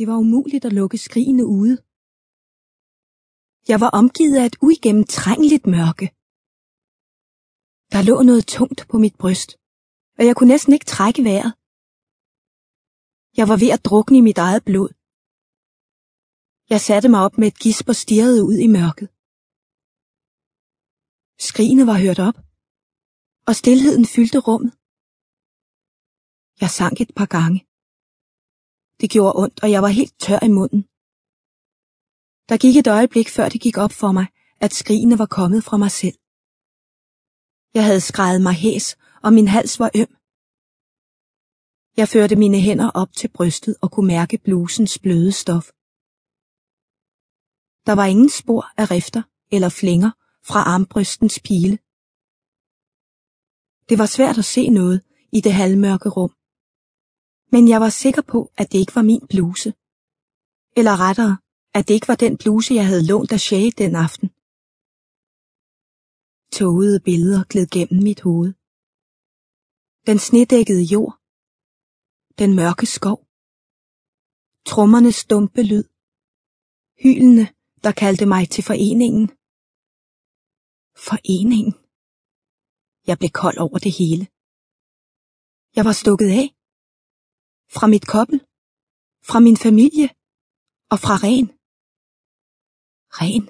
Det var umuligt at lukke skrigene ude. Jeg var omgivet af et uigennemtrængeligt mørke. Der lå noget tungt på mit bryst, og jeg kunne næsten ikke trække vejret. Jeg var ved at drukne i mit eget blod. Jeg satte mig op med et gisp og stirrede ud i mørket. Skrigene var hørt op, og stilheden fyldte rummet. Jeg sank et par gange. Det gjorde ondt, og jeg var helt tør i munden. Der gik et øjeblik, før det gik op for mig, at skrigene var kommet fra mig selv. Jeg havde skrejet mig hæs, og min hals var øm. Jeg førte mine hænder op til brystet og kunne mærke blusens bløde stof. Der var ingen spor af rifter eller flænger fra armbrystens pile. Det var svært at se noget i det halvmørke rum. Men jeg var sikker på, at det ikke var min bluse. Eller rettere, at det ikke var den bluse, jeg havde lånt af Shay den aften. Tågede billeder gled gennem mit hoved. Den snedækkede jord. Den mørke skov. Trummernes stumpe lyd. Hylene, der kaldte mig til foreningen. Foreningen. Jeg blev kold over det hele. Jeg var stukket af. Fra mit kobbel. Fra min familie. Og fra ren. Ren.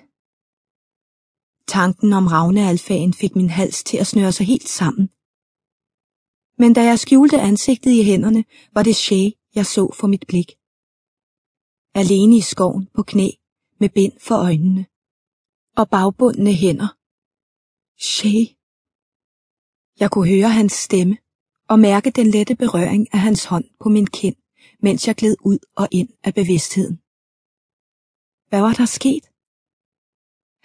Tanken om ravnealfagen fik min hals til at snøre sig helt sammen. Men da jeg skjulte ansigtet i hænderne, var det Shay, jeg så for mit blik. Alene i skoven på knæ, med bind for øjnene. Og bagbundne hænder. Shay. Jeg kunne høre hans stemme og mærke den lette berøring af hans hånd på min kind, mens jeg gled ud og ind af bevidstheden. Hvad var der sket?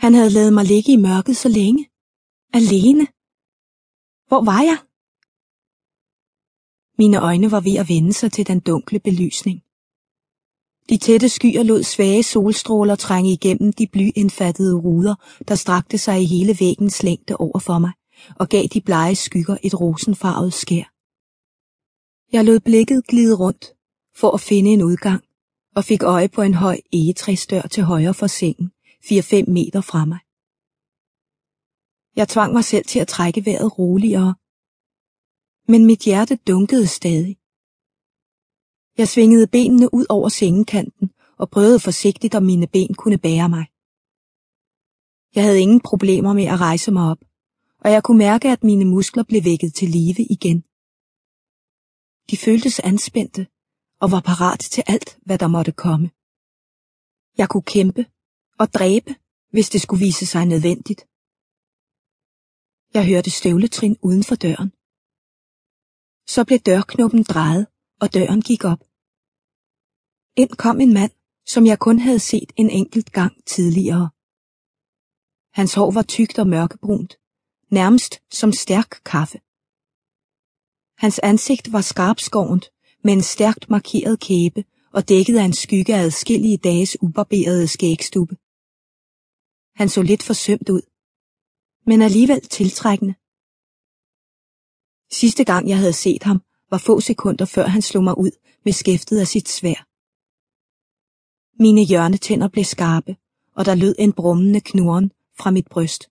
Han havde lavet mig ligge i mørket så længe. Alene. Hvor var jeg? Mine øjne var ved at vende sig til den dunkle belysning. De tætte skyer lod svage solstråler trænge igennem de blyindfattede ruder, der strakte sig i hele væggens længde over for mig, og gav de blege skygger et rosenfarvet skær. Jeg lod blikket glide rundt for at finde en udgang, og fik øje på en høj egetræsdør til højre for sengen, 4-5 meter fra mig. Jeg tvang mig selv til at trække vejret roligere, men mit hjerte dunkede stadig. Jeg svingede benene ud over sengekanten og prøvede forsigtigt, om mine ben kunne bære mig. Jeg havde ingen problemer med at rejse mig op, og jeg kunne mærke, at mine muskler blev vækket til live igen. De føltes anspændte og var parat til alt, hvad der måtte komme. Jeg kunne kæmpe og dræbe, hvis det skulle vise sig nødvendigt. Jeg hørte støvletrin uden for døren. Så blev dørknoppen drejet, og døren gik op. Ind kom en mand, som jeg kun havde set en enkelt gang tidligere. Hans hår var tykt og mørkebrunt, nærmest som stærk kaffe. Hans ansigt var skarpskårent, med en stærkt markeret kæbe og dækket af en skygge af adskillige dages ubarberede skægstube. Han så lidt forsømt ud, men alligevel tiltrækkende. Sidste gang jeg havde set ham, var få sekunder før han slog mig ud med skæftet af sit svær. Mine hjørnetænder blev skarpe, og der lød en brummende knurren fra mit bryst.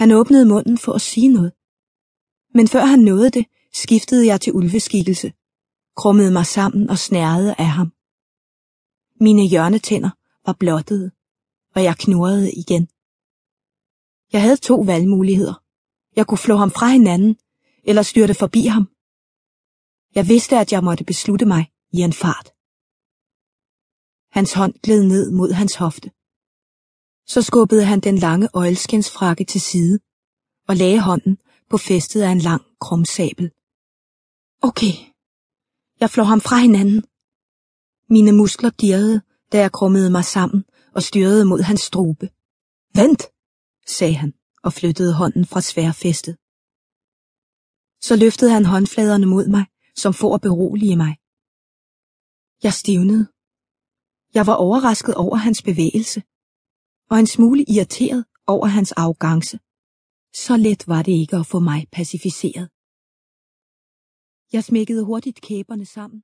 Han åbnede munden for at sige noget. Men før han nåede det, skiftede jeg til ulveskikkelse, krummede mig sammen og snærede af ham. Mine hjørnetænder var blottede, og jeg knurrede igen. Jeg havde to valgmuligheder. Jeg kunne flå ham fra hinanden, eller styrte forbi ham. Jeg vidste, at jeg måtte beslutte mig i en fart. Hans hånd gled ned mod hans hofte. Så skubbede han den lange øjelskensfrakke til side og lagde hånden på festet af en lang krumsabel. Okay, jeg flår ham fra hinanden. Mine muskler dirrede, da jeg krummede mig sammen og styrede mod hans strube. Vent, sagde han og flyttede hånden fra sværfæstet. Så løftede han håndfladerne mod mig, som for at berolige mig. Jeg stivnede. Jeg var overrasket over hans bevægelse, og en smule irriteret over hans arrogance. Så let var det ikke at få mig pacificeret. Jeg smækkede hurtigt kæberne sammen